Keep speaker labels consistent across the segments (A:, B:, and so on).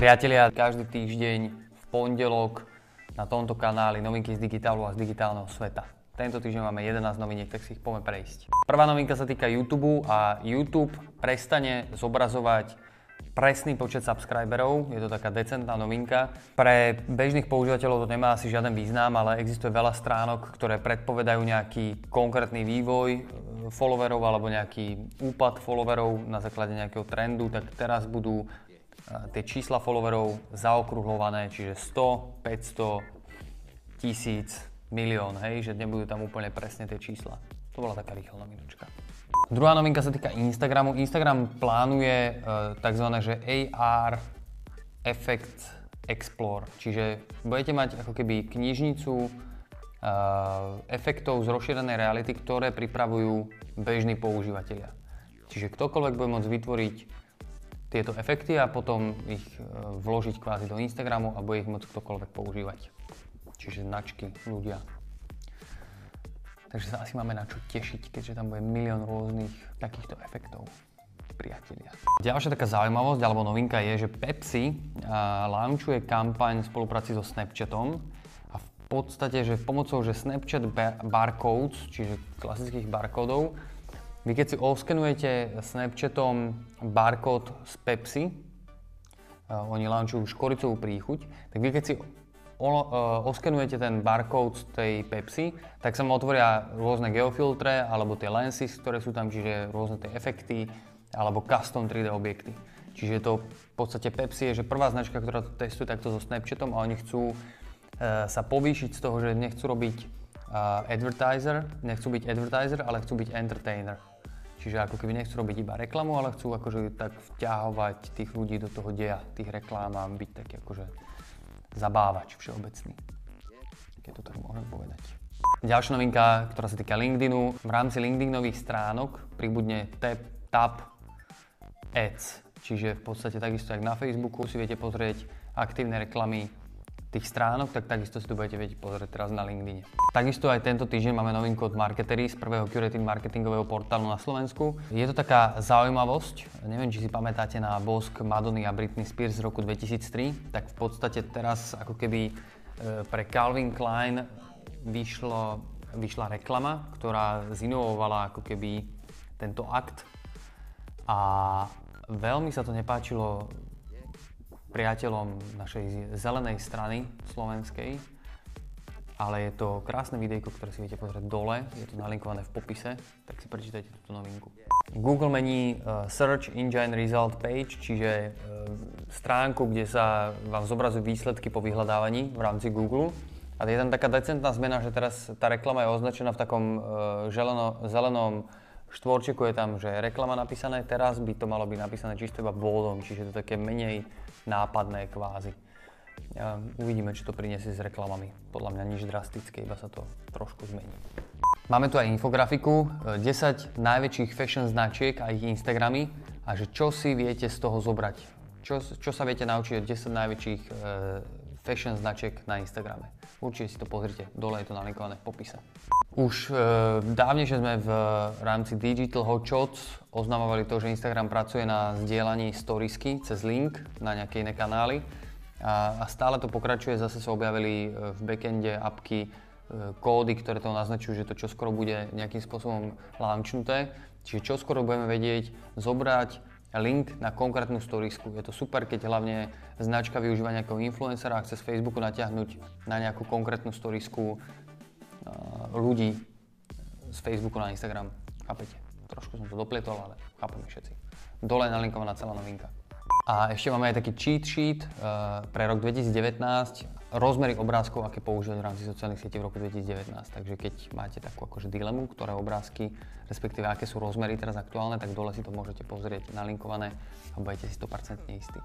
A: Priatelia, každý týždeň v pondelok na tomto kanáli novinky z digitálu a z digitálneho sveta. Tento týždeň máme 11 noviniek, tak si ich poďme prejsť. Prvá novinka sa týka YouTube a YouTube prestane zobrazovať presný počet subscriberov, je to taká decentná novinka. Pre bežných používateľov to nemá asi žiaden význam, ale existuje veľa stránok, ktoré predpovedajú nejaký konkrétny vývoj e, followerov alebo nejaký úpad followerov na základe nejakého trendu, tak teraz budú tie čísla followerov zaokrúhlované, čiže 100, 500, 1000, milión, hej, že nebudú tam úplne presne tie čísla. To bola taká rýchla novinčka. Druhá novinka sa týka Instagramu. Instagram plánuje uh, tzv. Že AR Effect Explore, čiže budete mať ako keby knižnicu uh, efektov z rozšírenej reality, ktoré pripravujú bežní používateľia. Čiže ktokoľvek bude môcť vytvoriť tieto efekty a potom ich e, vložiť kvázi do Instagramu a bude ich môcť ktokoľvek používať. Čiže značky, ľudia. Takže sa asi máme na čo tešiť, keďže tam bude milión rôznych takýchto efektov priatelia. Ďalšia taká zaujímavosť alebo novinka je, že Pepsi launchuje kampaň v spolupráci so Snapchatom a v podstate, že pomocou že Snapchat barcodes, čiže klasických barkódov, vy keď si oskenujete Snapchatom barkód z Pepsi, uh, oni launchujú škoricovú príchuť, tak vy keď si uh, oskenujete ten barkód z tej Pepsi, tak sa mu otvoria rôzne geofiltre alebo tie lenses, ktoré sú tam, čiže rôzne tie efekty alebo custom 3D objekty. Čiže to v podstate Pepsi je, že prvá značka, ktorá to testuje takto so Snapchatom a oni chcú uh, sa povýšiť z toho, že nechcú robiť advertiser, nechcú byť advertiser, ale chcú byť entertainer. Čiže ako keby nechcú robiť iba reklamu, ale chcú akože tak vťahovať tých ľudí do toho deja, tých reklám a byť taký akože zabávač všeobecný. Keď to tak môžem povedať. Ďalšia novinka, ktorá sa týka LinkedInu. V rámci LinkedInových stránok pribudne tab, tab Ads. Čiže v podstate takisto, ako na Facebooku si viete pozrieť aktívne reklamy tých stránok, tak takisto si to budete vedieť pozrieť teraz na LinkedIn. Takisto aj tento týždeň máme novinku od Marketery z prvého curating marketingového portálu na Slovensku. Je to taká zaujímavosť, neviem, či si pamätáte na bosk Madony a Britney Spears z roku 2003, tak v podstate teraz ako keby e, pre Calvin Klein vyšlo, vyšla reklama, ktorá zinovovala ako keby tento akt a veľmi sa to nepáčilo priateľom našej zelenej strany slovenskej, ale je to krásne videjko, ktoré si viete pozrieť dole, je to nalinkované v popise, tak si prečítajte túto novinku. Google mení uh, Search Engine Result Page, čiže uh, stránku, kde sa vám zobrazujú výsledky po vyhľadávaní v rámci Google. A je tam taká decentná zmena, že teraz tá reklama je označená v takom uh, želeno, zelenom štvorčeku je tam, že reklama napísané, teraz by to malo byť napísané čisto iba boldom, čiže to také menej nápadné kvázi. Uvidíme, či to priniesie s reklamami. Podľa mňa nič drastické, iba sa to trošku zmení. Máme tu aj infografiku, 10 e, najväčších fashion značiek a ich Instagramy a že čo si viete z toho zobrať. Čo, čo sa viete naučiť od 10 najväčších e, fashion značiek na Instagrame. Určite si to pozrite, dole je to nalinkované v popise. Už e, dávnejšie sme v rámci Digital Hot Shots oznamovali to, že Instagram pracuje na zdieľaní storiesky cez link na nejaké iné kanály a, a stále to pokračuje, zase sa objavili e, v backende apky e, kódy, ktoré to naznačujú, že to čoskoro bude nejakým spôsobom launchnuté. Čiže čoskoro budeme vedieť zobrať link na konkrétnu storiesku. Je to super, keď hlavne značka využíva nejakého influencera a chce z Facebooku natiahnuť na nejakú konkrétnu storiesku ľudí z Facebooku na Instagram. Chápete? Trošku som to doplietol, ale chápeme všetci. Dole je nalinkovaná celá novinka. A ešte máme aj taký cheat sheet uh, pre rok 2019, rozmery obrázkov, aké používať v rámci sociálnych sietí v roku 2019. Takže keď máte takú akože dilemu, ktoré obrázky, respektíve aké sú rozmery teraz aktuálne, tak dole si to môžete pozrieť nalinkované a budete si 100% istí.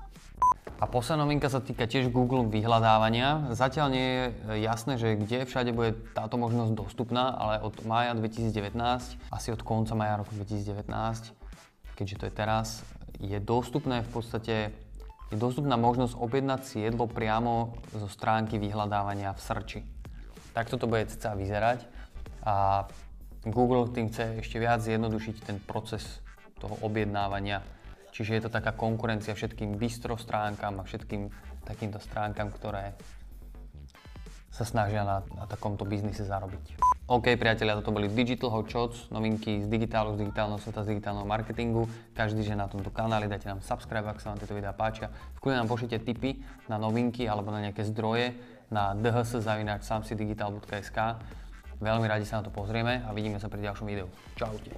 A: A posledná novinka sa týka tiež Google vyhľadávania. Zatiaľ nie je jasné, že kde všade bude táto možnosť dostupná, ale od mája 2019, asi od konca maja roku 2019, keďže to je teraz, je dostupné v podstate je dostupná možnosť objednať si jedlo priamo zo stránky vyhľadávania v Searchi. Takto to bude cca vyzerať a Google tým chce ešte viac zjednodušiť ten proces toho objednávania Čiže je to taká konkurencia všetkým bistro stránkam a všetkým takýmto stránkam, ktoré sa snažia na, na takomto biznise zarobiť. OK, priatelia, toto boli Digital Hot Shots, novinky z digitálu, z digitálneho sveta, z digitálneho marketingu. Každý deň na tomto kanáli, dajte nám subscribe, ak sa vám tieto videá páčia. V nám pošlite tipy na novinky alebo na nejaké zdroje na dhs.samsidigital.sk. Veľmi radi sa na to pozrieme a vidíme sa pri ďalšom videu. Čaute.